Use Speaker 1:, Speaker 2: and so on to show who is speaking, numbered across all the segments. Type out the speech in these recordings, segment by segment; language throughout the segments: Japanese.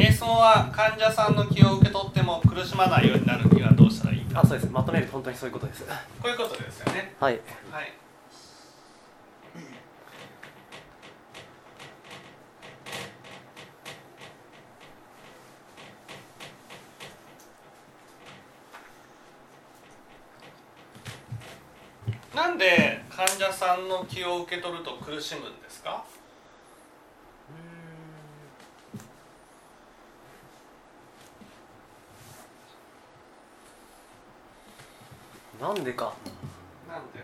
Speaker 1: えそのは患者さんの気を受け取っても苦しまないようになるにはどうしたらいいか。
Speaker 2: あそうです。まとめると本当にそういうことです。
Speaker 1: こういうことですよね。
Speaker 2: はい。
Speaker 1: はい。なんで患者さんの気を受け取ると苦しむんですか？
Speaker 2: なんでか。
Speaker 1: なんで？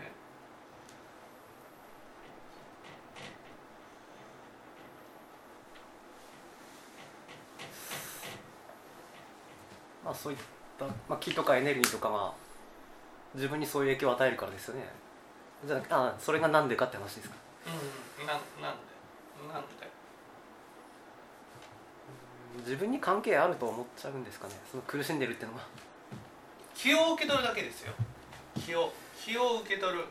Speaker 2: まあそういった、まあ、気とかエネルギーとかが自分にそういう影響を与えるからですよね。じゃああそれがなんでかって話ですか。
Speaker 1: うんなんなんで？なんで
Speaker 2: 自分に関係あると思っちゃうんですかね。その苦しんでるっていうのが
Speaker 1: 気を受け取るだけですよ気を気を受け取る。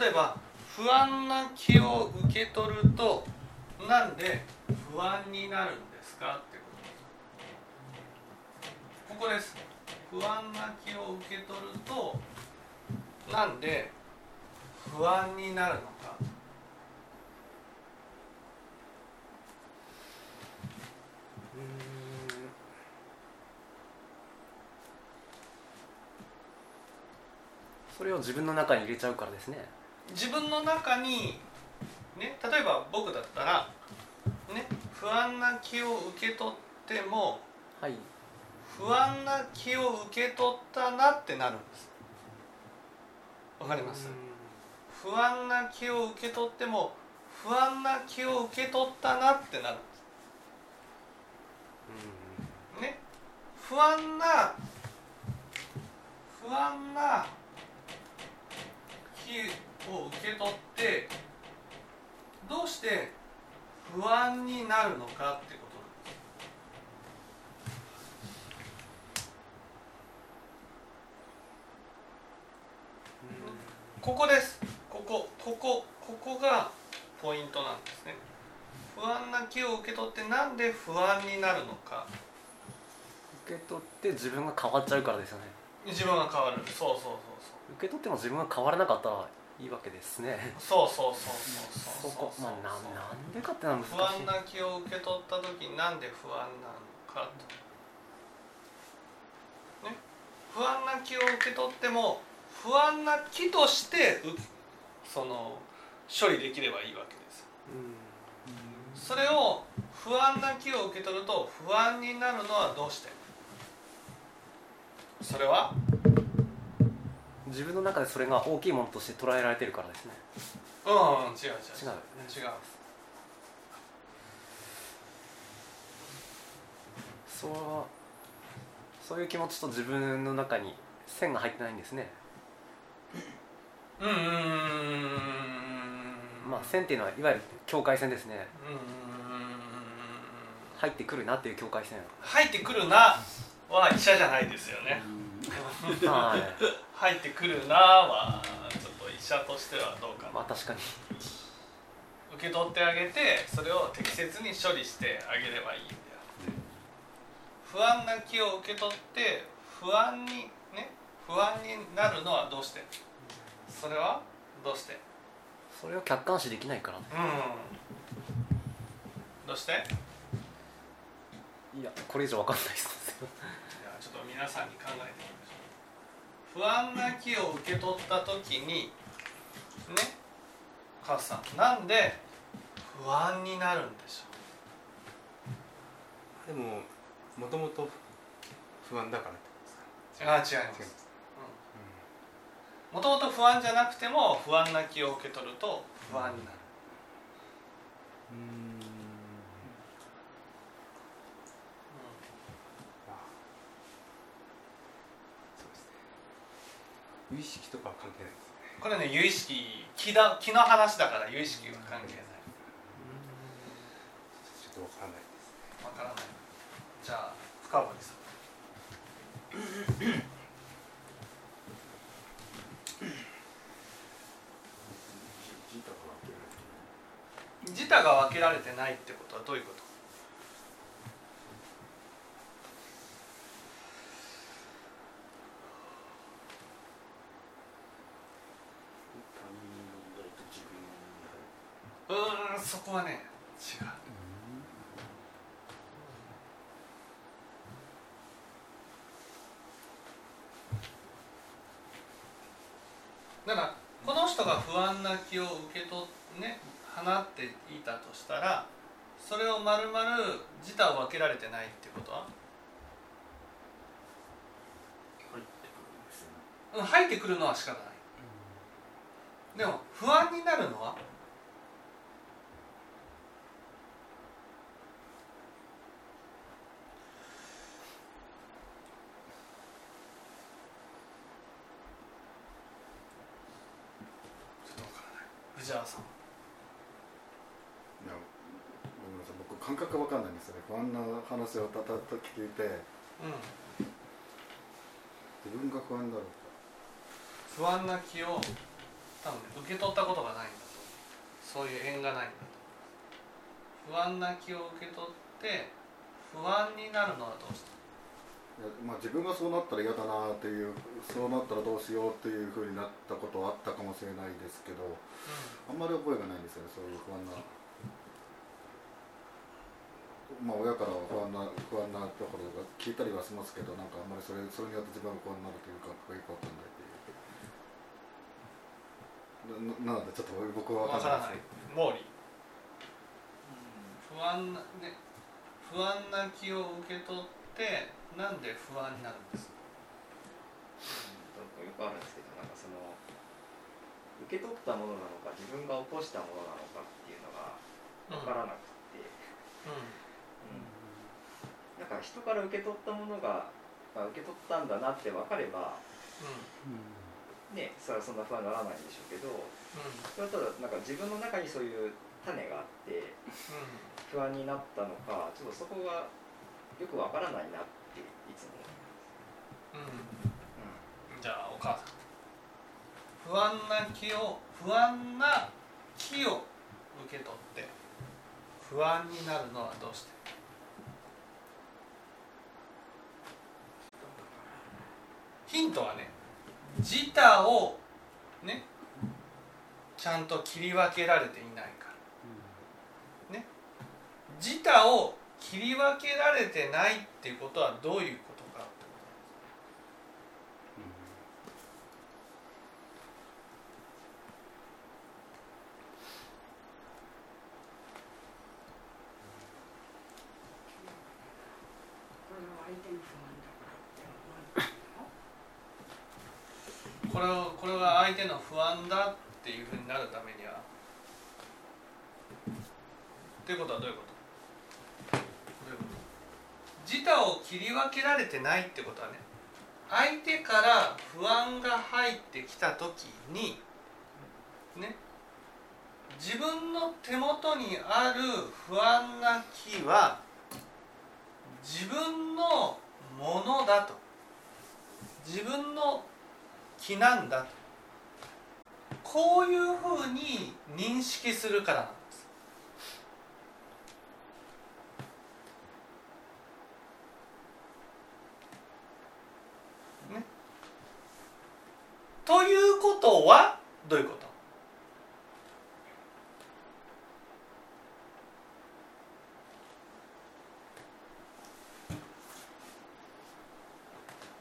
Speaker 1: 例えば不安な気を受け取るとなんで不安になるんですかってこと。ここです。不安な気を受け取るとなんで不安になるのか。
Speaker 2: それを自分の中に入れちゃうからですね。
Speaker 1: 自分の中にね例えば僕だったらね不安な気を受け取っても
Speaker 2: はい。
Speaker 1: 不安な気を受け取ったなってなるんです。わかります？不安な気を受け取っても不安な気を受け取ったなってなるんです。ね。不安な不安な気を受け取ってどうして不安になるのかってことここです。ここここここがポイントなんですね。不安な気を受け取ってなんで不安になるのか。
Speaker 2: 受け取って自分が変わっちゃうからですよね。
Speaker 1: 自分が変わる。そうそう
Speaker 2: 受け取っても自分が変わらなかったらいいわけですね。
Speaker 1: そうそうそうそうそうそう
Speaker 2: そこまあななんでかってのは難しい。
Speaker 1: 不安な気を受け取った時になんで不安なのかと。ね。不安な気を受け取っても不安な気としてうその処理できればいいわけです。それを不安な気を受け取ると不安になるのはどうして？それは？
Speaker 2: 自分の中でそれが大きいものとして捉えられてるからですね。
Speaker 1: うん違う違う。
Speaker 2: 違う
Speaker 1: 違う
Speaker 2: そうそういう気持ちと自分の中に線が入ってないんですね。
Speaker 1: うんうんうんうんうん
Speaker 2: まあ線っていうのはいわゆる境界線ですね。
Speaker 1: うんうん
Speaker 2: 入ってくるなっていう境界線。
Speaker 1: 入ってくるなは医者じゃないですよね。
Speaker 2: はい
Speaker 1: 入ってくるなはちょっと医者としてはどうかな。
Speaker 2: まあ確かに
Speaker 1: 受け取ってあげてそれを適切に処理してあげればいいんだよ。不安な気を受け取って不安にね不安になるのはどうして？それはどうして？
Speaker 2: それを客観視できないからね。
Speaker 1: うん。どうして？
Speaker 2: いやこれ以上わかんないです。
Speaker 1: じゃあちょっと皆さんに考えて不安な気を受け取った時にね母さんなんで不安になるんでしょ
Speaker 3: でももともと不安だからってことですか？
Speaker 1: うああ違います。
Speaker 3: 違います。
Speaker 1: もともと不安じゃなくても不安な気を受け取ると不安になる
Speaker 3: うんそうですね無意識とかは関係ないですね。
Speaker 1: これね有意識気だ気の話だから有意識は関係ない。
Speaker 3: ちょっとわからないです
Speaker 1: わからない。じゃあ深堀さん。自他が分けられてないってことはどういうことーんそこはね違う。だからこの人が不安な気を受け取っね放っていたとしたらそれをまるまる自他を分けられてないってこと？は
Speaker 3: 入ってくるんですよね。
Speaker 1: うん入ってくるのは仕方ない。でも不安になるのはちょっとわからない藤原さん
Speaker 4: いやごめんなさい僕感覚わかんないんですよね不安な話をたたっと聞いて
Speaker 1: うん
Speaker 4: 自分が不安だろうか
Speaker 1: 不安な気を多分受け取ったことがないんだとそういう縁がないんだと不安な気を受け取って不安になるのはどうして
Speaker 4: いやまあ、自分がそうなったら嫌だなっていうそうなったらどうしようっていうふうになったことはあったかもしれないですけどあんまり覚えがないんですよねそういう不安なまあ親からは不安な不安なところが聞いたりはしますけどなんかあんまりそれそれによって自分が不安になるというかよくわかんないっていう。ななのでちょっと僕は
Speaker 1: わ
Speaker 4: 分かんない
Speaker 1: からない。毛利。不安なね不安な気を受け取ってなんで不安になるんですか？
Speaker 5: よくあるんですけどなんかその受け取ったものなのか自分が起こしたものなのかっていうのが分からなくて、
Speaker 1: う
Speaker 5: うんだから人から受け取ったものが、まあ、受け取ったんだなって分かればねそれはそんな不安にならないんでしょうけどそれはただなんか自分の中にそういう種があって不安になったのかちょっとそこがよく分からないなっていつも思います。
Speaker 1: うんうん。じゃあお母さん。不安な気を不安な気を受け取って不安になるのはどうして？ヒントはね自他をねちゃんと切り分けられていないから。ね。自他を切り分けられてないっていうことはどういうことかってこと
Speaker 6: これは相手の不安だからって思うの
Speaker 1: これをこれが相手の不安だっていうふうになるためにはということはどういうことどういうこと自他を切り分けられてないってことはね相手から不安が入ってきた時にね自分の手元にある不安な気は自分のものだと自分の気なんだとこういうふうに認識するからなんですということはどういうこ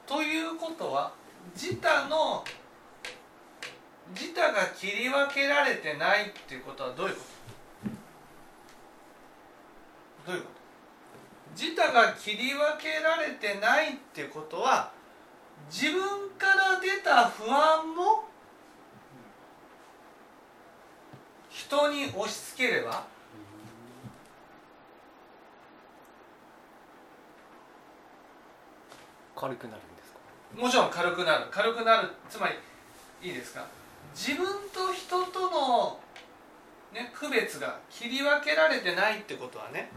Speaker 1: と？ということは自他の自他が切り分けられてないっていうことはどういうこと？どういうこと？自他が切り分けられてないっていうことは自分から出た不安も人に押し付ければ
Speaker 2: 軽くなるんですか？
Speaker 1: もちろん軽くなる。軽くなるつまりいいですか？自分と人との、ね、区別が切り分けられてないってことはね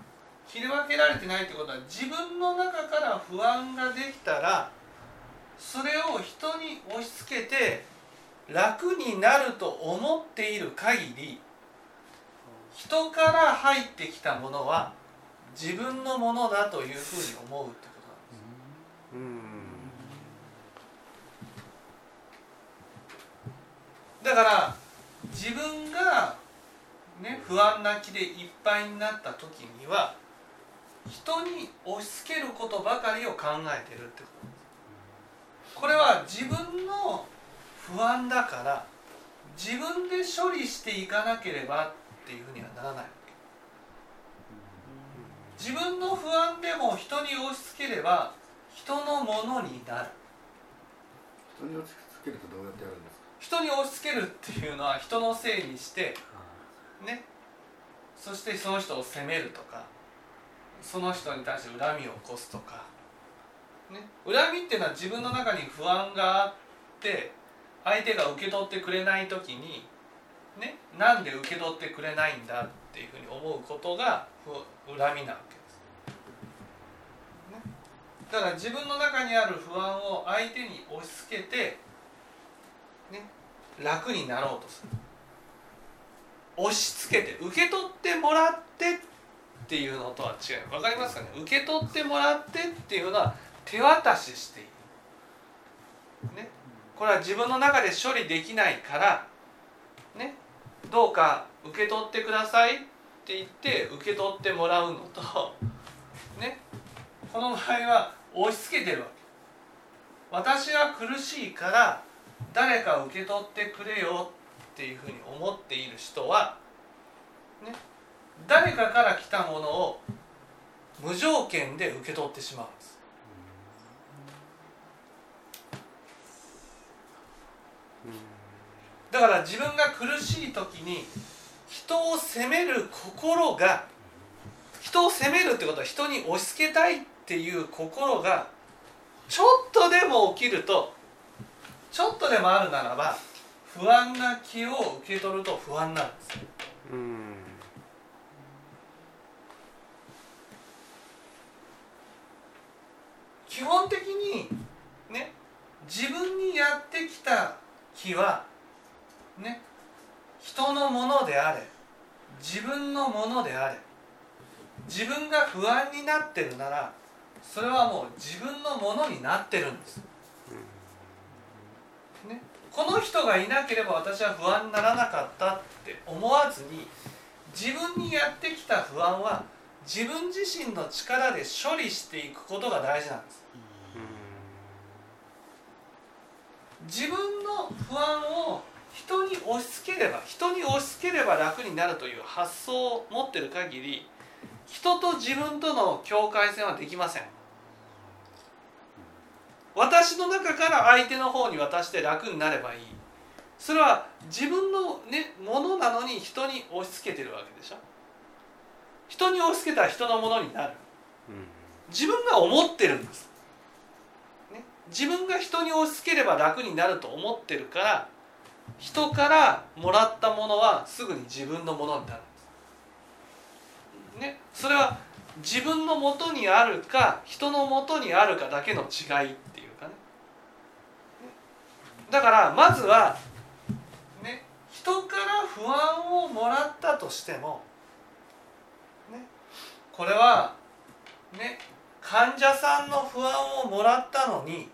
Speaker 1: 切り分けられてないってことは自分の中から不安ができたらそれを人に押し付けて楽になると思っている限り人から入ってきたものは自分のものだというふうに思うってことなんです。
Speaker 2: うん
Speaker 1: だから自分がね、不安な気でいっぱいになった時には人に押し付けることばかりを考えてるってことこれは自分の不安だから自分で処理していかなければっていうふうにはならない自分の不安でも人に押し付ければ人のものになる。
Speaker 4: 人に押し付けるとどうやってやるんですか？
Speaker 1: 人に押し付けるっていうのは人のせいにしてね。そしてその人を責めるとかその人に対して恨みを起こすとか、ね、恨みっていうのは自分の中に不安があって相手が受け取ってくれない時に、ね、なんで受け取ってくれないんだっていうふうに思うことが恨みなわけです、ね、だから自分の中にある不安を相手に押し付けて、ね、楽になろうとする。押し付けて受け取ってもらってっていうのとは違う。わかりますかね？受け取ってもらってっていうのは手渡ししている、ね、これは自分の中で処理できないからね。どうか受け取ってくださいって言って受け取ってもらうのとね。この場合は押し付けてるわけ。私は苦しいから誰か受け取ってくれよっていうふうに思っている人は、ね、誰かから来たものを無条件で受け取ってしまうんです。だから自分が苦しい時に人を責める心が人を責めるってことは人に押し付けたいっていう心がちょっとでも起きるとちょっとでもあるならば不安な気を受け取ると不安なんです。
Speaker 2: うん。
Speaker 1: 基本的にね自分にやってきた気はね。人のものであれ。自分のものであれ。自分が不安になってるならそれはもう自分のものになってるんです、ね、この人がいなければ私は不安にならなかったって思わずに自分にやってきた不安は自分自身の力で処理していくことが大事なんです。自分の不安を人に押し付ければ人に押し付ければ楽になるという発想を持ってる限り人と自分との境界線はできません。私の中から相手の方に渡して楽になればいい。それは自分の、ね、ものなのに人に押し付けてるわけでしょ。人に押し付けたら人のものになる。自分が思ってるんです、ね、自分が人に押し付ければ楽になると思ってるから人からもらったものはすぐに自分のものになるんです、ね、それは自分のもとにあるか人のもとにあるかだけの違いっていうかねだからまずはね人から不安をもらったとしてもねこれはね患者さんの不安をもらったのに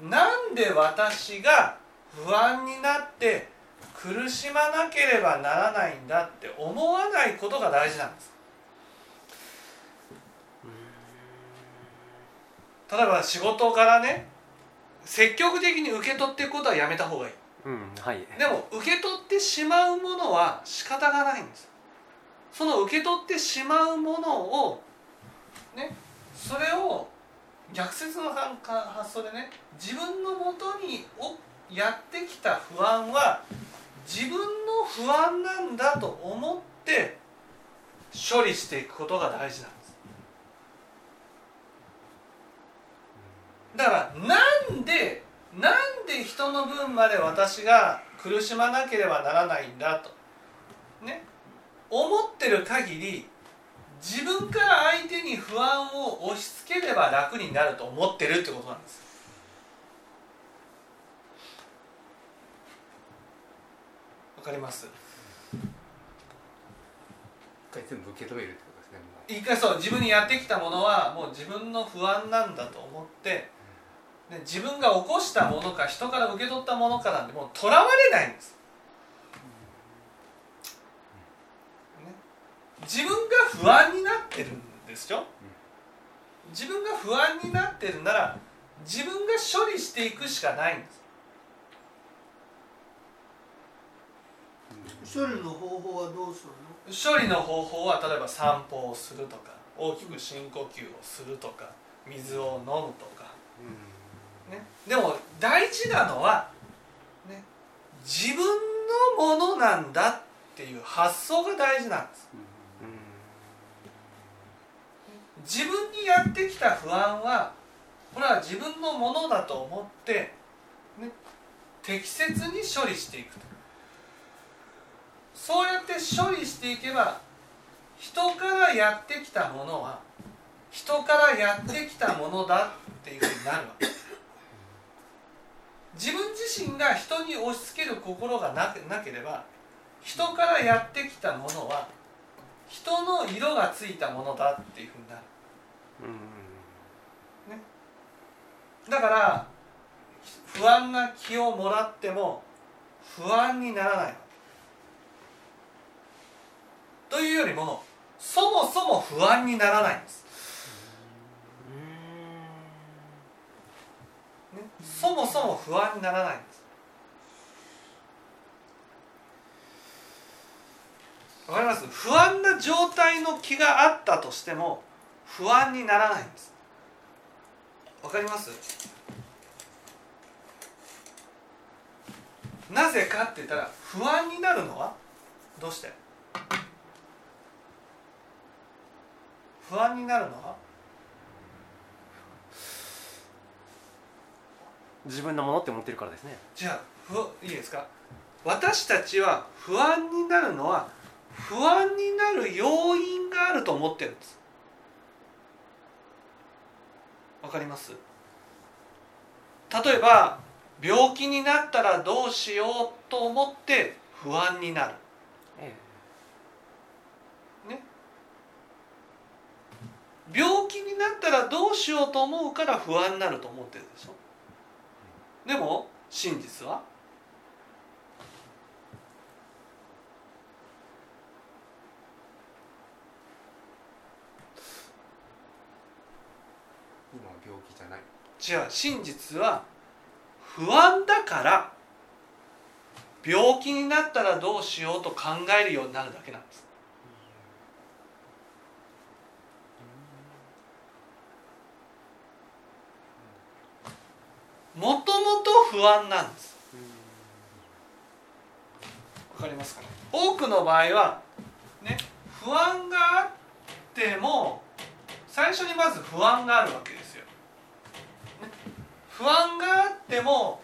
Speaker 1: なんで私が不安になって苦しまなければならないんだって思わないことが大事なんです。例えば仕事からね積極的に受け取っていくことはやめた方がいい。
Speaker 2: うんはい。
Speaker 1: でも受け取ってしまうものは仕方がないんです。その受け取ってしまうものをねそれを逆説の発想でね自分のもとにおやってきた不安は自分の不安なんだと思って処理していくことが大事なんです。だからなんでなんで人の分まで私が苦しまなければならないんだとね思ってる限り自分から相手に不安を押し付ければ楽になると思ってるってことなんです。かります。
Speaker 3: 一回全部受け止めるってことですね
Speaker 1: 一回そう自分にやってきたものはもう自分の不安なんだと思ってで自分が起こしたものか人から受け取ったものかなんてもうとらわれないんです。自分が不安になってるんですよ。自分が不安になってるなら自分が処理していくしかないんです
Speaker 7: 処理の方法はどうする
Speaker 1: 処理の方法は例えば散歩をするとか大きく深呼吸をするとか水を飲むとか、ね、でも大事なのは、ね、自分のものなんだっていう発想が大事なんです。自分にやってきた不安はこれは自分のものだと思って、ね、適切に処理していくとそうやって処理していけば人からやってきたものは人からやってきたものだっていうふうになるわけ。自分自身が人に押し付ける心がななければ人からやってきたものは人の色がついたものだっていうふうになる。だから不安な気をもらっても不安にならないというよりもそもそも不安にならないんです、ね、そもそも不安にならないんです。わかります？不安な状態の気があったとしても不安にならないんです。わかります？なぜかって言ったら不安になるのはどうして？不安になるの？は
Speaker 2: 自分のものって思ってるからですね。
Speaker 1: じゃあふいいですか？私たちは不安になるのは不安になる要因があると思ってるんです。わかります？例えば病気になったらどうしようと思って不安になる。
Speaker 2: え
Speaker 1: 病気になったらどうしようと思うから不安になると思ってるでしょ？でも真実は？
Speaker 3: 今は病気じゃない。
Speaker 1: 違う真実は不安だから病気になったらどうしようと考えるようになるだけなんですもともと不安なんです。わかりますかね？多くの場合はね不安があっても最初にまず不安があるわけですよ。不安があっても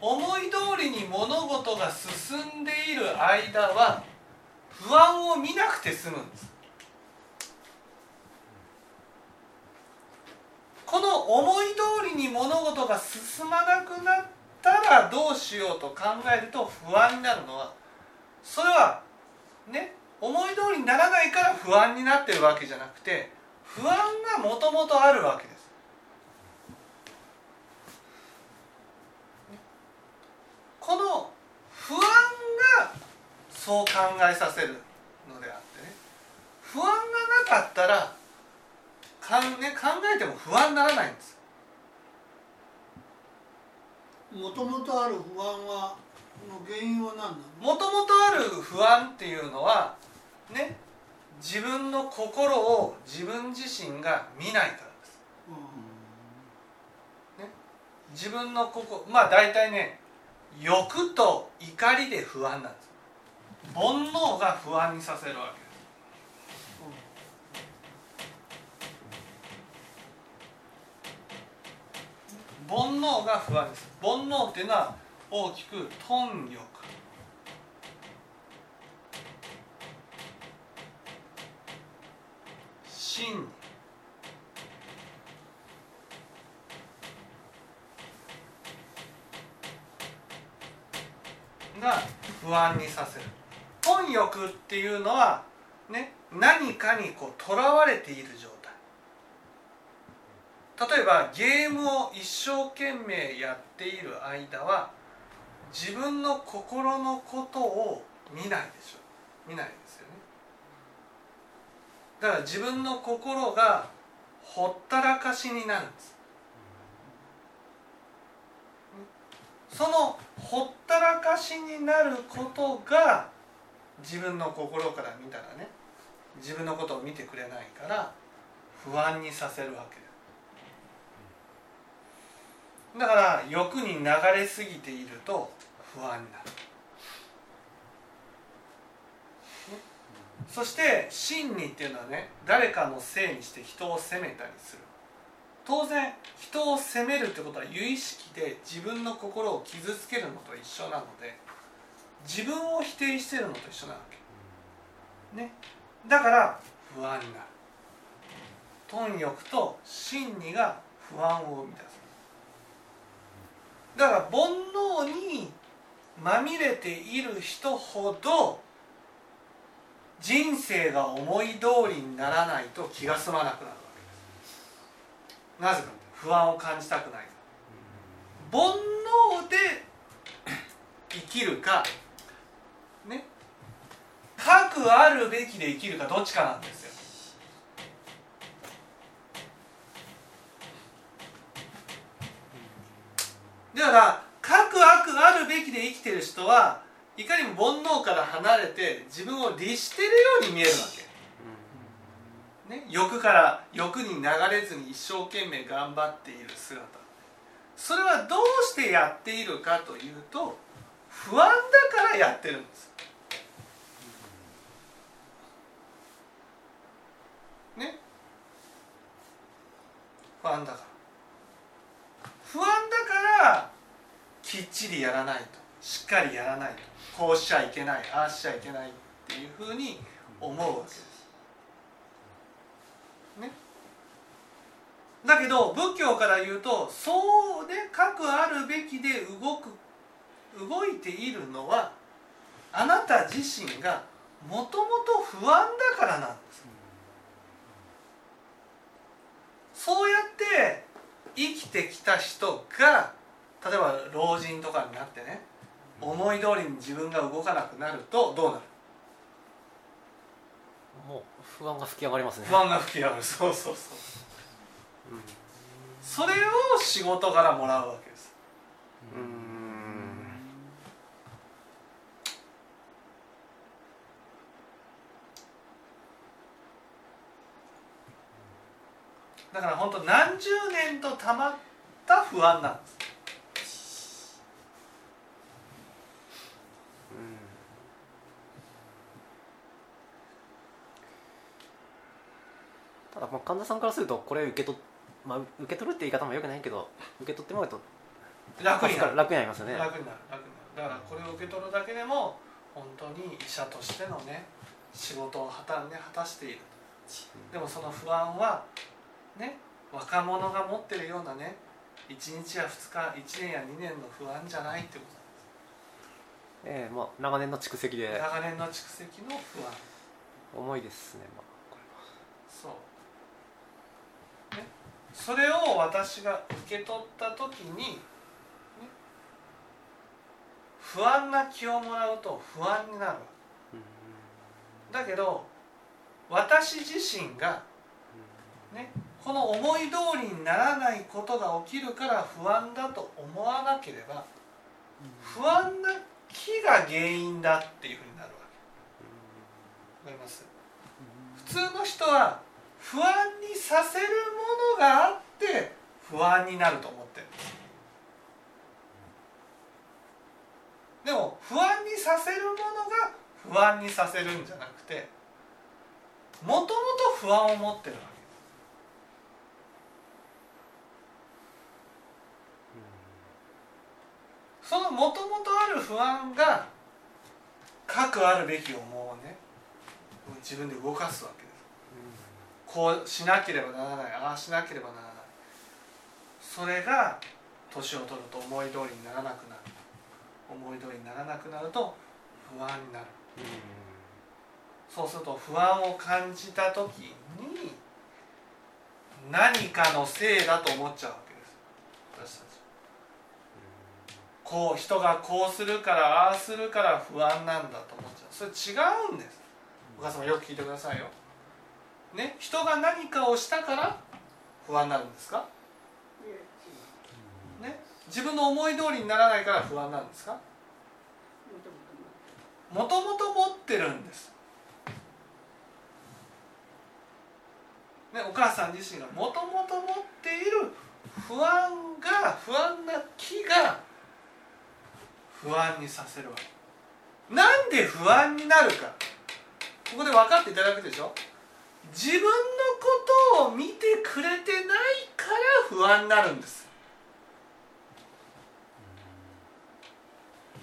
Speaker 1: 思い通りに物事が進んでいる間は不安を見なくて済むんですこの思い通りに物事が進まなくなったらどうしようと考えると不安になるのはそれはね思い通りにならないから不安になってるわけじゃなくて不安がもともとあるわけです。この不安がそう考えさせるのであってね不安がなかったらかん、ね、考えても不安にならないんです。
Speaker 7: もともとある不安はの原因は何なの？
Speaker 1: もともとある不安っていうのはね自分の心を自分自身が見ないからです。自分の心まあ大体ね欲と怒りで不安なんです。煩悩が不安にさせるわけ煩悩が不安です。煩悩っていうのは大きく貪欲。真が不安にさせる。貪欲っていうのはね何かにこうとらわれている状態。例えばゲームを一生懸命やっている間は自分の心のことを見ないでしょ。見ないですよね。だから自分の心がほったらかしになるんです。そのほったらかしになることが自分の心から見たらね自分のことを見てくれないから不安にさせるわけです。だから欲に流れすぎていると不安になる。そして真にっていうのはね誰かのせいにして人を責めたりする。当然人を責めるってことは有意識で自分の心を傷つけるのと一緒なので自分を否定してるのと一緒なわけ。ね。だから不安になる。貪欲と真理が不安を生み出す。だから煩悩にまみれている人ほど人生が思い通りにならないと気が済まなくなるわけです。なぜか不安を感じたくない煩悩で生きるかね核あるべきで生きるかどっちかなんですよだから核悪あるべきで生きてる人はいかにも煩悩から離れて自分を律してるように見えるわけ、ね、欲から欲に流れずに一生懸命頑張っている姿。それはどうしてやっているかというと不安だからやってるんです。ね。不安だから。不安だからきっちりやらないとしっかりやらないとこうしちゃいけないああしちゃいけないっていうふうに思うわけです。ね、だけど仏教から言うとそうで核あるべきで動く動いているのはあなた自身がもともと不安だからなんです。そうやって生きてきた人が例えば老人とかになってね思い通りに自分が動かなくなるとどうなる？
Speaker 2: もう不安が吹き上がりますね。
Speaker 1: 不安が吹き上がる。そうそうそう、それを仕事からもらうわけです。
Speaker 2: うん
Speaker 1: だから本当何十年とたまった不安なんです。
Speaker 2: ただまあ患者さんからするとこれ受け取っまあ受け取るって言い方もよくないけど受け取ってもらうと
Speaker 1: 楽になる。
Speaker 2: 楽になりますよね。
Speaker 1: 楽になる。楽になるだからこれを受け取るだけでも本当に医者としてのね仕事を果た,、ね、果たしているでもその不安はね若者が持ってるようなね1日や2日1年や2年の不安じゃないってこ
Speaker 2: ええまあ長年の蓄積で。
Speaker 1: と長年の蓄積の不安。
Speaker 2: 重いですね、まあ、こ
Speaker 1: そう、ね、それを私が受け取った時に、ね、不安な気をもらうと不安になる。だけど私自身がねこの思い通りにならないことが起きるから不安だと思わなければ不安な気が原因だっていうふうになるわけ。わかります？普通の人は不安にさせるものがあって不安になると思ってる。んですでも不安にさせるものが不安にさせるんじゃなくてもともと不安を持ってるわけそのもともとある不安が核あるべき思うをね。自分で動かすわけです。こうしなければならない。ああしなければならない。それが年を取ると思い通りにならなくなる。思い通りにならなくなると不安になる。そうすると不安を感じた時に何かのせいだと思っちゃうわけです私たちこう人がこうするからああするから不安なんだと思っちゃう。それ違うんです。お母様よく聞いてくださいよ、ね人が何かをしたから不安になるんですか？ね自分の思い通りにならないから不安なんですか？
Speaker 6: もともと
Speaker 1: 持ってるんです、ね、お母さん自身がもともと持っている不安が不安な気が不安にさせるわけ。なんで不安になるか。ここで分かっていただくでしょ。自分のことを見てくれてないから不安になるんです。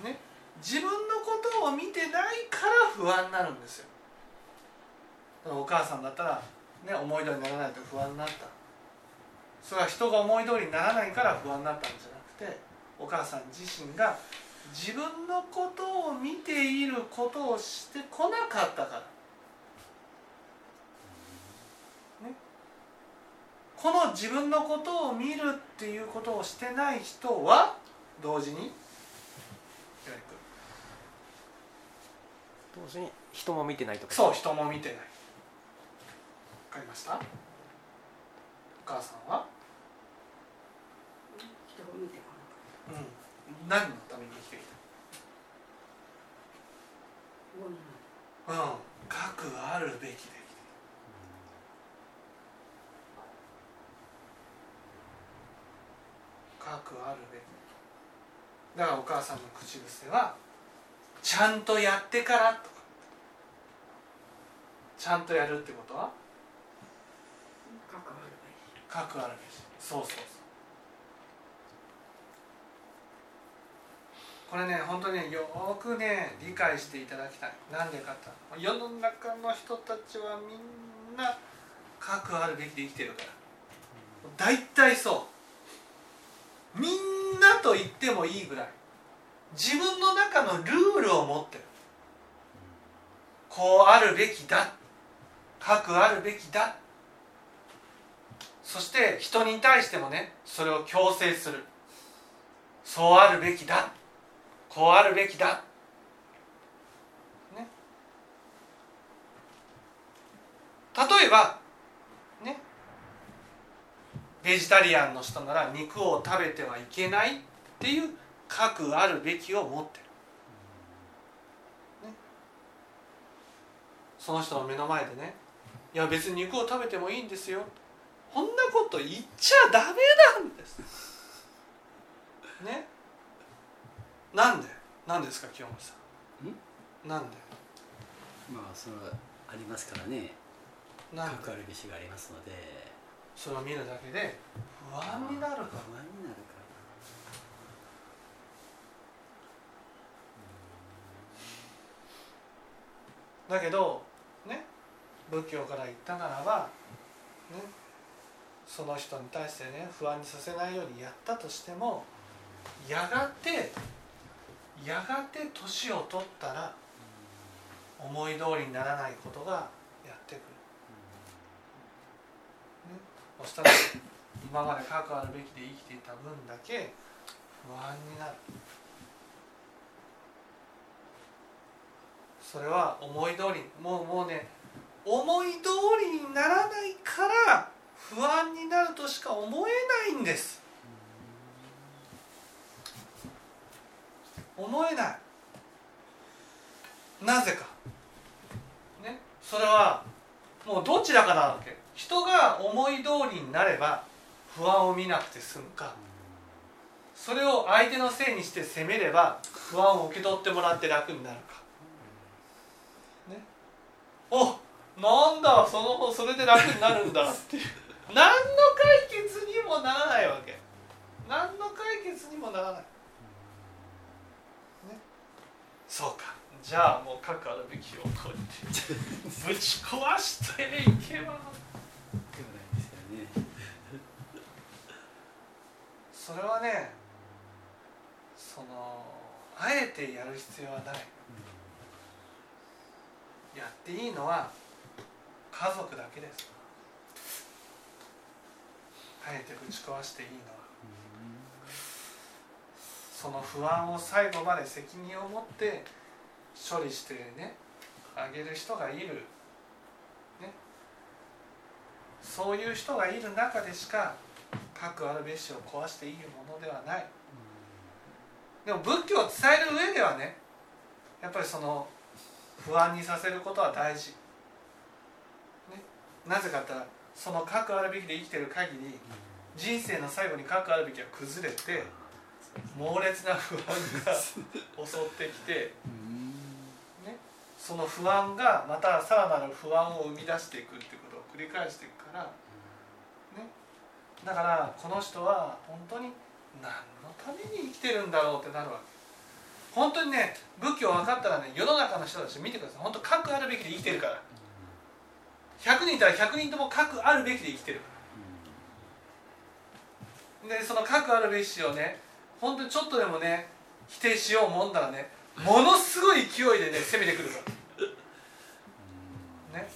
Speaker 1: ね。自分のことを見てないから不安になるんですよ。お母さんだったら、ね、思い通りにならないと不安になった。それは人が思い通りにならないから不安になったんじゃなくてお母さん自身が自分のことを見ていることをしてこなかったから、ね、この自分のことを見るっていうことをしてない人は同時に？
Speaker 2: 同時に人も見てないとか。
Speaker 1: そう人も見てない。わかりました？お母さんは、
Speaker 6: 人を見てこなかっ
Speaker 1: うん、何のために生きてき
Speaker 6: たもの
Speaker 1: たうん核あるべきで生きてきた核あるべきだからお母さんの口癖はちゃんとやってからとか。ちゃんとやるってことは
Speaker 6: 関わるべき
Speaker 1: 核あるべし。そうそうそう。これね本当によーくね理解していただきたい。なんでかって世の中の人たちはみんな核あるべきで生きてるから。大体そうみんなと言ってもいいぐらい。自分の中のルールを持ってる。こうあるべきだ。核あるべきだ。そして人に対してもねそれを強制する。そうあるべきだ。こうあるべきだ。ね。例えばベジタリアンの人なら肉を食べてはいけないっていう核あるべきを持ってる、ね、その人の目の前でね。いや別に肉を食べてもいいんですよ。こんなこと言っちゃダメなんです。ね。なんで？なんですか清盛さん。なんで？
Speaker 8: まあそれはありますからね。
Speaker 1: なんで？
Speaker 8: かかるべしがありますので
Speaker 1: それを見るだけで不安になるから
Speaker 8: 不安にな。るか
Speaker 1: だけどね仏教から言ったならばねその人に対してね不安にさせないようにやったとしてもやがてやがて年を取ったら思い通りにならないことがやってくる、ね、そしたら今まで核あるべきで生きていた分だけ不安になる。それは思い通りもうもうね思い通りにならないから不安になるとしか思えないんです。思えない。なぜか。ね。それはもうどちらかなわけ？人が思い通りになれば不安を見なくて済むか。それを相手のせいにして責めれば不安を受け取ってもらって楽になるか。ね。おなんだそのそれで楽になるんだっていう。何の解決にもならないわけ。何の解決にもならない。ね。そうか。じゃあもう核あるべきをこうやってぶち壊していけば
Speaker 8: ではないですよね
Speaker 1: それはねそのあえてやる必要はない。やっていいのは家族だけです。あえてぶち壊していいのは。その不安を最後まで責任を持って処理してねあげる人がいる、ね、そういう人がいる中でしか核あるべしを壊していいものではない。でも仏教を伝える上ではねやっぱりその不安にさせることは大事、ね、なぜかって言ったらその核あるべきで生きてる限り人生の最後に核あるべきは崩れて猛烈な不安が襲ってきて、ね、その不安がまたさらなる不安を生み出していくってことを繰り返していくから、ね、だからこの人は本当に何のために生きてるんだろうってなるわけ。本当にね仏教分かったらね世の中の人たち見てください。本当核あるべきで生きてるから。100人いたら100人とも核あるべきで生きてるから。でその核あるべしをね本当にちょっとでもね否定しようもんならねものすごい勢いでね攻めてくるから。ね。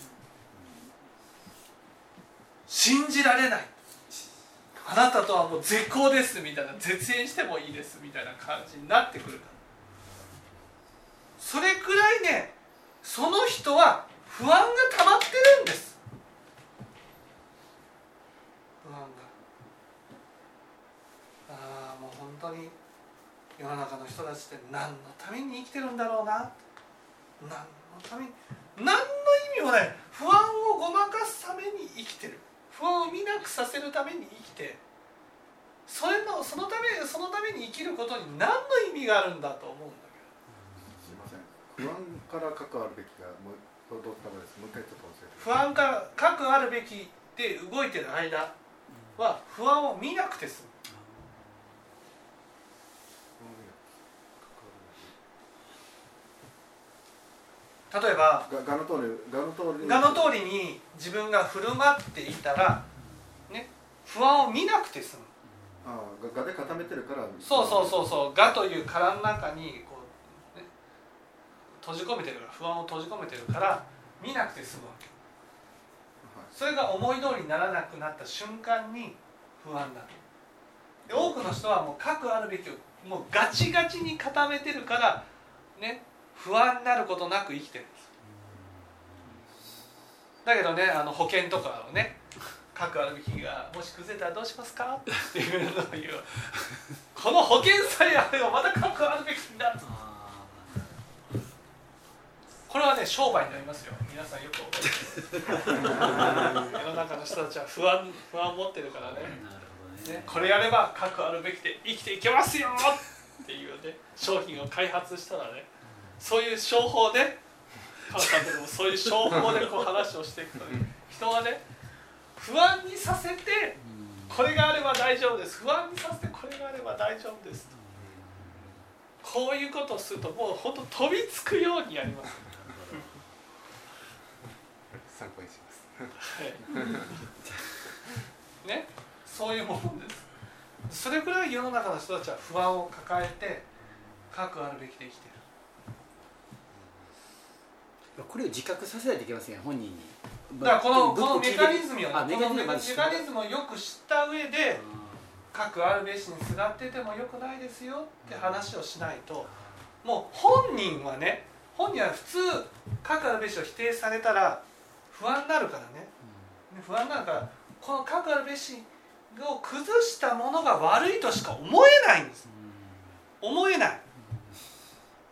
Speaker 1: 信じられない。あなたとはもう絶好ですみたいな絶縁してもいいですみたいな感じになってくる。からそれくらいねその人は不安が溜まってるんです。不安が。ああもう本当に世の中の人たちって何のために生きてるんだろうな。何のために何の意味もない。不安をごまかすために生きてる。不安を見なくさせるために生きてそれのそのためそのために生きることに何の意味があるんだと思うんだけ
Speaker 4: すいません。不安から関わるべきがもうどうったです。もう一回ちょっと教えて
Speaker 1: ど不安から核あるべきで動いてる間は不安を見なくて済む例えば
Speaker 4: ががの通りがの通り。
Speaker 1: がの通りに自分が振る舞っていたら、ね、不安を見なくて済む。
Speaker 4: ああで固めてるから。
Speaker 1: そうそうそうそう「が」という殻の中にこう、ね、閉じ込めてるから不安を閉じ込めてるから見なくて済むわけ。それが思い通りにならなくなった瞬間に不安になるで多くの人はもう核あるべきをもうガチガチに固めてるからね不安になることなく生きてるんです。だけどねあの保険とかをね 核あるべきがもし崩れたらどうしますか？っていうのを言う。この保険さえあればまた核あるべきになるこれはね商売になりますよ。皆さんよく覚えてる世の中の人たちは不安不安を持ってるからね。
Speaker 8: ね。
Speaker 1: ねこれやれば核あるべきで生きていけますよっていうね商品を開発したらねそういう商法で川さんでもそういう商法でこう話をしていくとね。人はね不安にさせてこれがあれば大丈夫です。不安にさせてこれがあれば大丈夫ですと。こういうことをするともう本当飛びつくようにやります。
Speaker 3: 参考にします。
Speaker 1: はい。ね？そういうものです。それくらい世の中の人たちは不安を抱えて核あるべきで生きている
Speaker 8: これを自覚させないといけませんよ本人に。
Speaker 1: だからこのこのメカニ
Speaker 8: ズ
Speaker 1: ズムを
Speaker 8: あメカ
Speaker 1: メカニズムをよく知った上で核あるべしにすがっててもよくないですよって話をしないともう本人はね本人は普通核あるべしを否定されたら不安になるからね。ね不安になるからこの核あるべしを崩したものが悪いとしか思えないんです。思えない。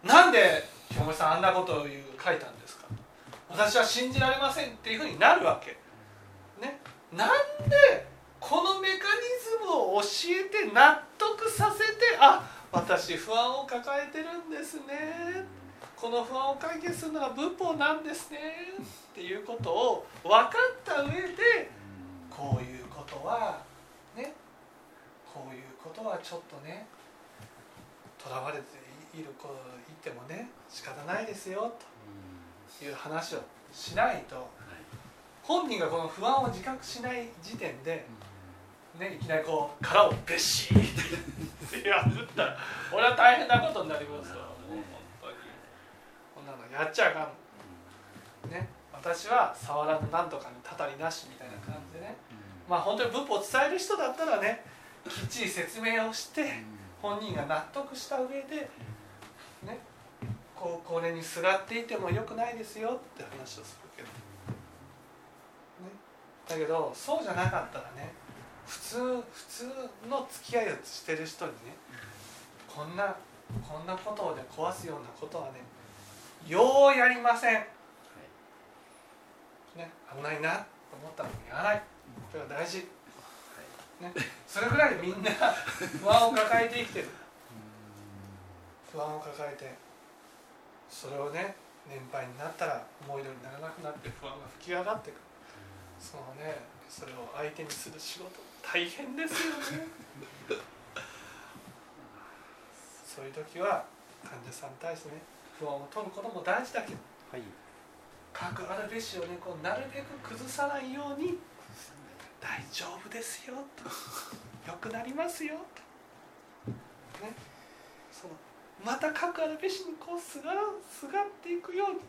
Speaker 1: なんでひめさんあんなことを言う書いたんですか私は信じられませんっていうふうになるわけ。ね。なんでこのメカニズムを教えて納得させてあ私不安を抱えてるんですね。この不安を解決するのが仏法なんですね。っていうことを分かった上でこういうことはね。こういうことはちょっとねとらわれている子いてもね仕方ないですよと。いう話をしないと本人がこの不安を自覚しない時点で、ね、いきなりこう殻をべっしーって破ったら俺は大変なことになりますよ。もう本当に。こんなのやっちゃあかんね。私は触らぬなんとかにたたりなしみたいな感じでね。まあ本当に仏法を伝える人だったらねきっちり説明をして本人が納得した上でねこうこれにすがっていてもよくないですよって話をするけど、ね、だけどそうじゃなかったらね普通普通の付き合いをしてる人にねこんなこんなことをね壊すようなことはねようやりません、ね、危ないなと思ったらやらない。それが大事、ね、それぐらいみんな不安を抱えて生きてる。不安を抱えてそれをね年配になったら思い通りにならなくなって不安が吹き上がってくる。そのね。それを相手にする仕事大変ですよね。そういう時は患者さんに対してね不安を取ることも大事だけど
Speaker 2: はい。
Speaker 1: かくあるべしをねこうなるべく崩さないように大丈夫ですよと。良くなりますよと。ねまたかくあるべしにこうすがすがっていくように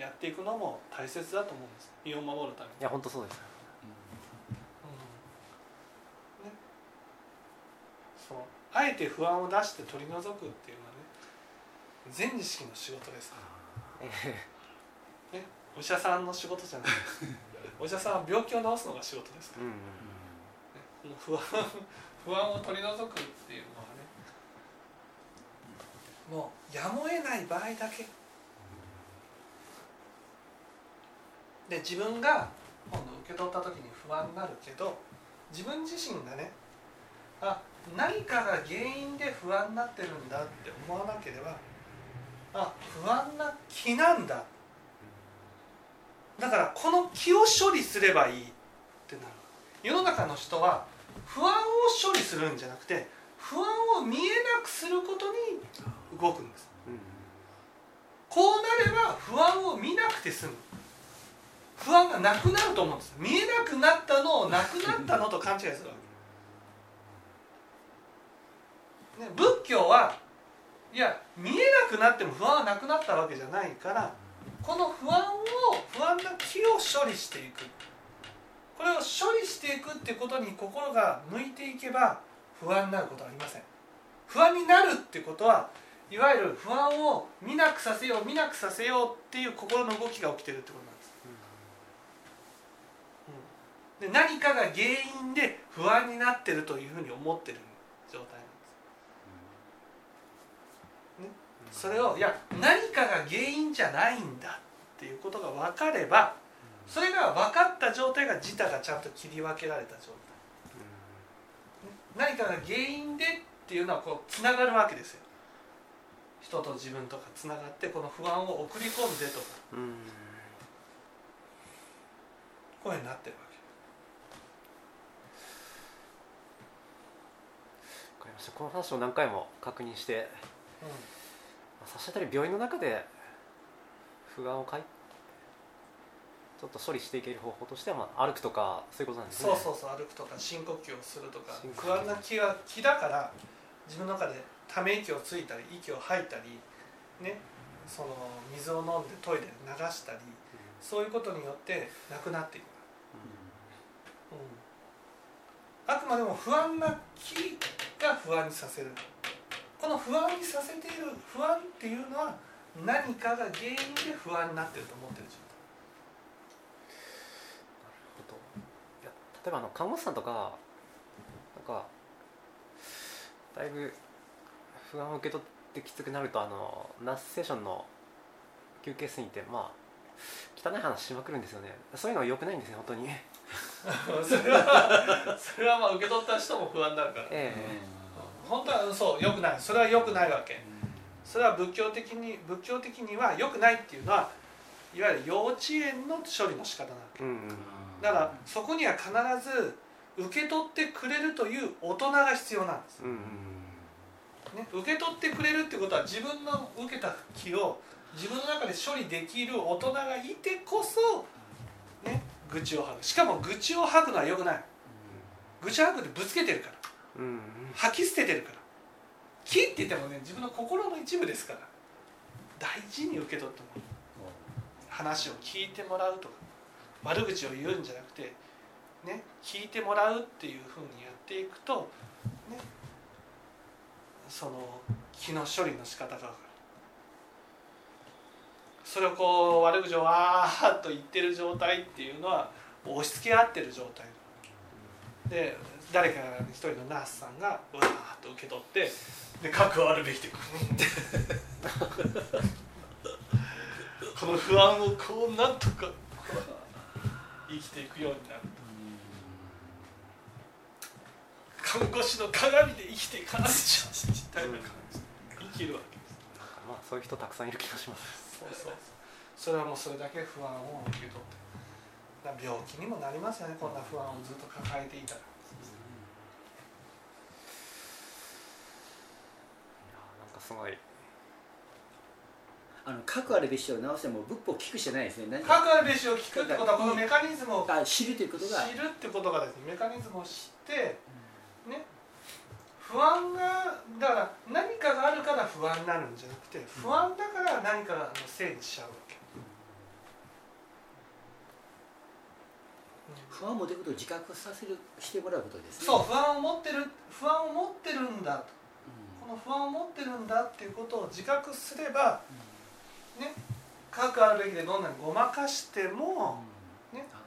Speaker 1: やっていくのも大切だと思うんです。身を守るために。
Speaker 2: いや本当そうです
Speaker 1: ね、そう。あえて不安を出して取り除くっていうのはね全知識の仕事ですから、
Speaker 2: え
Speaker 1: ね、お医者さんの仕事じゃない。お医者さんは病気を治すのが仕事ですか
Speaker 2: え
Speaker 1: ら、不安不安を取り除くっていうのはもうやむを得ない場合だけ。で自分が今度受け取った時に不安になるけど自分自身がねあ何かが原因で不安になってるんだって思わなければあ不安な気なんだ。だからこの気を処理すればいいってなる。世の中の人は不安を処理するんじゃなくて不安を見えなくすることに動くんです。こうなれば不安を見なくて済む。不安がなくなると思うんです。見えなくなったのをなくなったのと勘違いするわけ、ね、仏教はいや見えなくなっても不安はなくなったわけじゃないからこの不安を不安な気を処理していく。これを処理していくってことに心が向いていけば不安になることはありません。不安になるってことはいわゆる不安を見なくさせよう見なくさせようっていう心の動きが起きてるってことなんです。で何かが原因で不安になってるというふうに思ってる状態なんです、ね、それをいや何かが原因じゃないんだっていうことが分かればそれが分かった状態が自他がちゃんと切り分けられた状態。何かが原因でっていうのはこうつながるわけですよ人と自分とかつながってこの不安を送り込んでとか。こういうになってるわけ。
Speaker 2: わかりました。この話を何回も確認して
Speaker 1: うん。
Speaker 2: 差し当たり病院の中で不安をかいちょっと処理していける方法としては、まあ、歩くとかそういうことなんですね。
Speaker 1: そうそうそう歩くとか深呼吸をするとか。不安な気が気だから自分の中でため息をついたり息を吐いたりねその水を飲んでトイレで流したりそういうことによってなくなっていく、うん、あくまでも不安な気が不安にさせる。この不安にさせている不安っていうのは何かが原因で不安になってると思ってる状
Speaker 2: こといや例えばあの看護師さんとかなんかだいぶ不安を受け取ってきつくなるとあのナースステーションの休憩室にいてまあ汚い話しまくるんですよね。そういうのは良くないんですね本当に。
Speaker 1: それはそれはまあ受け取った人も不安になるから。
Speaker 2: え
Speaker 1: 本当はそう良くない。それは良くないわけ。それは仏教的に仏教的には良くないっていうのはいわゆる幼稚園の処理の仕方なわけ。
Speaker 2: うんうん。
Speaker 1: だからそこには必ず受け取ってくれるという大人が必要なんです、
Speaker 2: うんうん
Speaker 1: ね、受け取ってくれるってことは自分の受けた気を自分の中で処理できる大人がいてこそね愚痴を吐く。しかも愚痴を吐くのは良くない。愚痴を吐くってぶつけてるから。
Speaker 2: うん。うん
Speaker 1: 吐き捨ててるから。気って言ってもね自分の心の一部ですから。大事に受け取ってもらう。話を聞いてもらうとか悪口を言うんじゃなくてね聞いてもらうっていうふうにやっていくとねその気の処理の仕方が。それをこう悪口をわーっと言ってる状態っていうのは押し付け合ってる状態で誰か一人のナースさんがうわーっと受け取ってで核をあるべきでこの不安をこうなんとか生きていくようになる。看護師の鏡で生きていかないとみたいな感じで生きるわけです
Speaker 2: まあそういう人たくさんいる気がします
Speaker 1: そうそうそれはもうそれだけ不安を受け取って病気にもなりますよねこんな不安をずっと抱えていたら
Speaker 2: なんかすごい
Speaker 8: あの核あるべしを直しても仏法を聞くしかないですね。何
Speaker 1: か。くあるべしを聞くってことはこのメカニズムを
Speaker 8: あ知るということが。
Speaker 1: 知るってことがですねメカニズムを知ってね不安がだから何かがあるから不安になるんじゃなくて不安だから何かのせいにしちゃうわけ。
Speaker 8: 不安を持てることを自覚させるしてもらうことですね。
Speaker 1: そう不安を持ってる不安を持ってるんだと。
Speaker 8: う
Speaker 1: この不安を持ってるんだっていうことを自覚すればね核あるべきでどんなにごまかしても
Speaker 8: ん。
Speaker 1: ね
Speaker 8: あ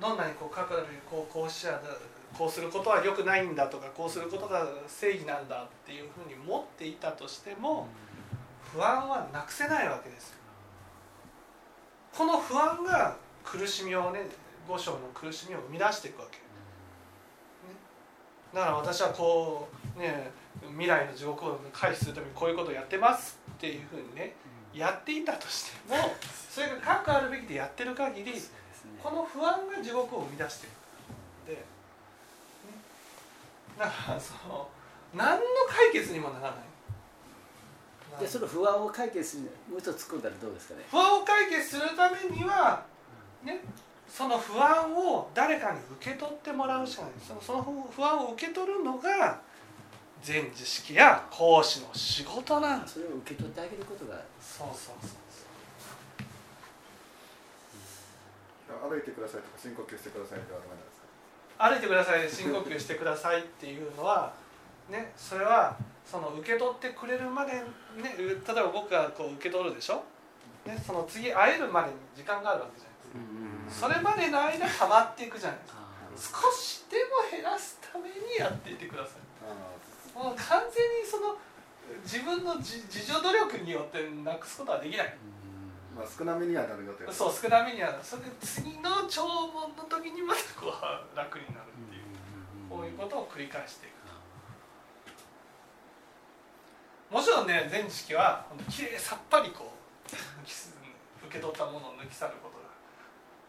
Speaker 1: どんなにこう核あるべきこうこうしちゃこうすることは良くないんだとかこうすることが正義なんだっていうふうに持っていたとして
Speaker 8: ー
Speaker 1: も不安はなくせないわけです。よこの不安が苦しみをね五章の苦しみを生み出していくわけ。だから私はこうね未来の地獄を回避するためにこういうことをやってますっていうふうにねやっていたとしても それが核あるべきでやってる限りこの不安が地獄を生み出しているで、ね、だからその何の解決にもならない。
Speaker 8: でその不安を解決するもう一つ突っ込んだらどうですかね。
Speaker 1: 不安を解決するためにはねその不安を誰かに受け取ってもらうしかない。そのその不安を受け取るのが全知識や講師の仕事なんです。
Speaker 8: それを受け取ってあげることが。
Speaker 1: そうそうそう
Speaker 4: 歩いてくださいとか深呼吸してくださいとかダメなんです。か
Speaker 1: 歩いてください深呼吸してくださいっていうのはねそれはその受け取ってくれるまでね例えば僕がこう受け取るでしょ、ね、その次会えるまでに時間があるわけじゃないですか。それまでの間溜まっていくじゃないですか。
Speaker 8: あ
Speaker 1: 少しでも減らすためにやっていてください。
Speaker 4: あ
Speaker 1: もう完全にその自分の自自助努力によってなくすことはできない。
Speaker 4: ーまあ少なめにはなるよという。
Speaker 1: そう少なめにはそれで次の弔問の時にまたこう楽になるっていう。こういうことを繰り返していくもちろんね全知識はきれいさっぱりこう 受け取ったものを抜き去ることが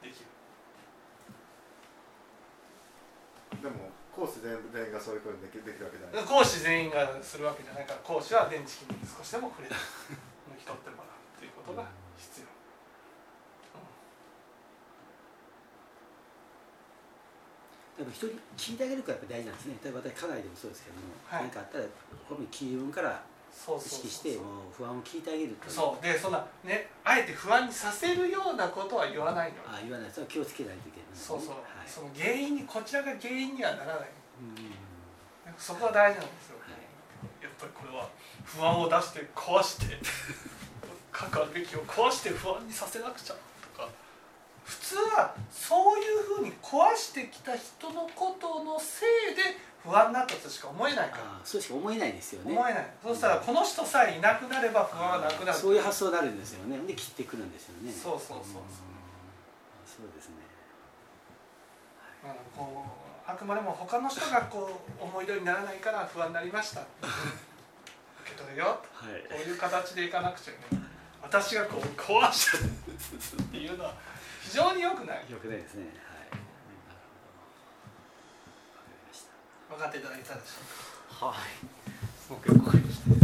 Speaker 1: できる。
Speaker 4: でもコース全全員がそういうふうにできできるわけじゃない。
Speaker 1: 講師全員がするわけじゃないから講師は電池に少しでも触れて抜き取ってもらうということが必要、
Speaker 8: でも人に聞いてあげるからやっぱ大事なんですね。例えば私家内でもそうですけども
Speaker 1: はい。
Speaker 8: 何、かあったらこういう気分から意識してもう不安を聞いてあげると
Speaker 1: そう。でそんなねあえて不安にさせるようなことは言わないの。
Speaker 8: あ言わない。それは気をつけないといけない、
Speaker 1: そうそう、
Speaker 8: はい。
Speaker 1: その原因にこちらが原因にはならない。
Speaker 8: うん。
Speaker 1: そこは大事なんですよ、
Speaker 8: はい。
Speaker 1: やっぱりこれは不安を出して壊して かかるべきを壊して不安にさせなくちゃ普通はそういうふうに壊してきた人のことのせいで不安になったとしか思えないから、
Speaker 8: あそうしか思えないですよね。
Speaker 1: 思えない。そうしたらこの人さえいなくなれば不安はなくなる。
Speaker 8: そういう発想になるんですよね。で切ってくるんですよね。
Speaker 1: そうそうそうそう。ん
Speaker 8: そうですね。
Speaker 1: だからこうあくまでも他の人がこう思い通りにならないから不安になりました。受け取れよ。
Speaker 8: はい。
Speaker 1: こういう形でいかなくちゃいけない私がこう壊したっていうのは非常に良くない。
Speaker 8: よくないですね。はい。
Speaker 1: 分かっていただいたでしょうか。
Speaker 2: はい。すごくよくわかりました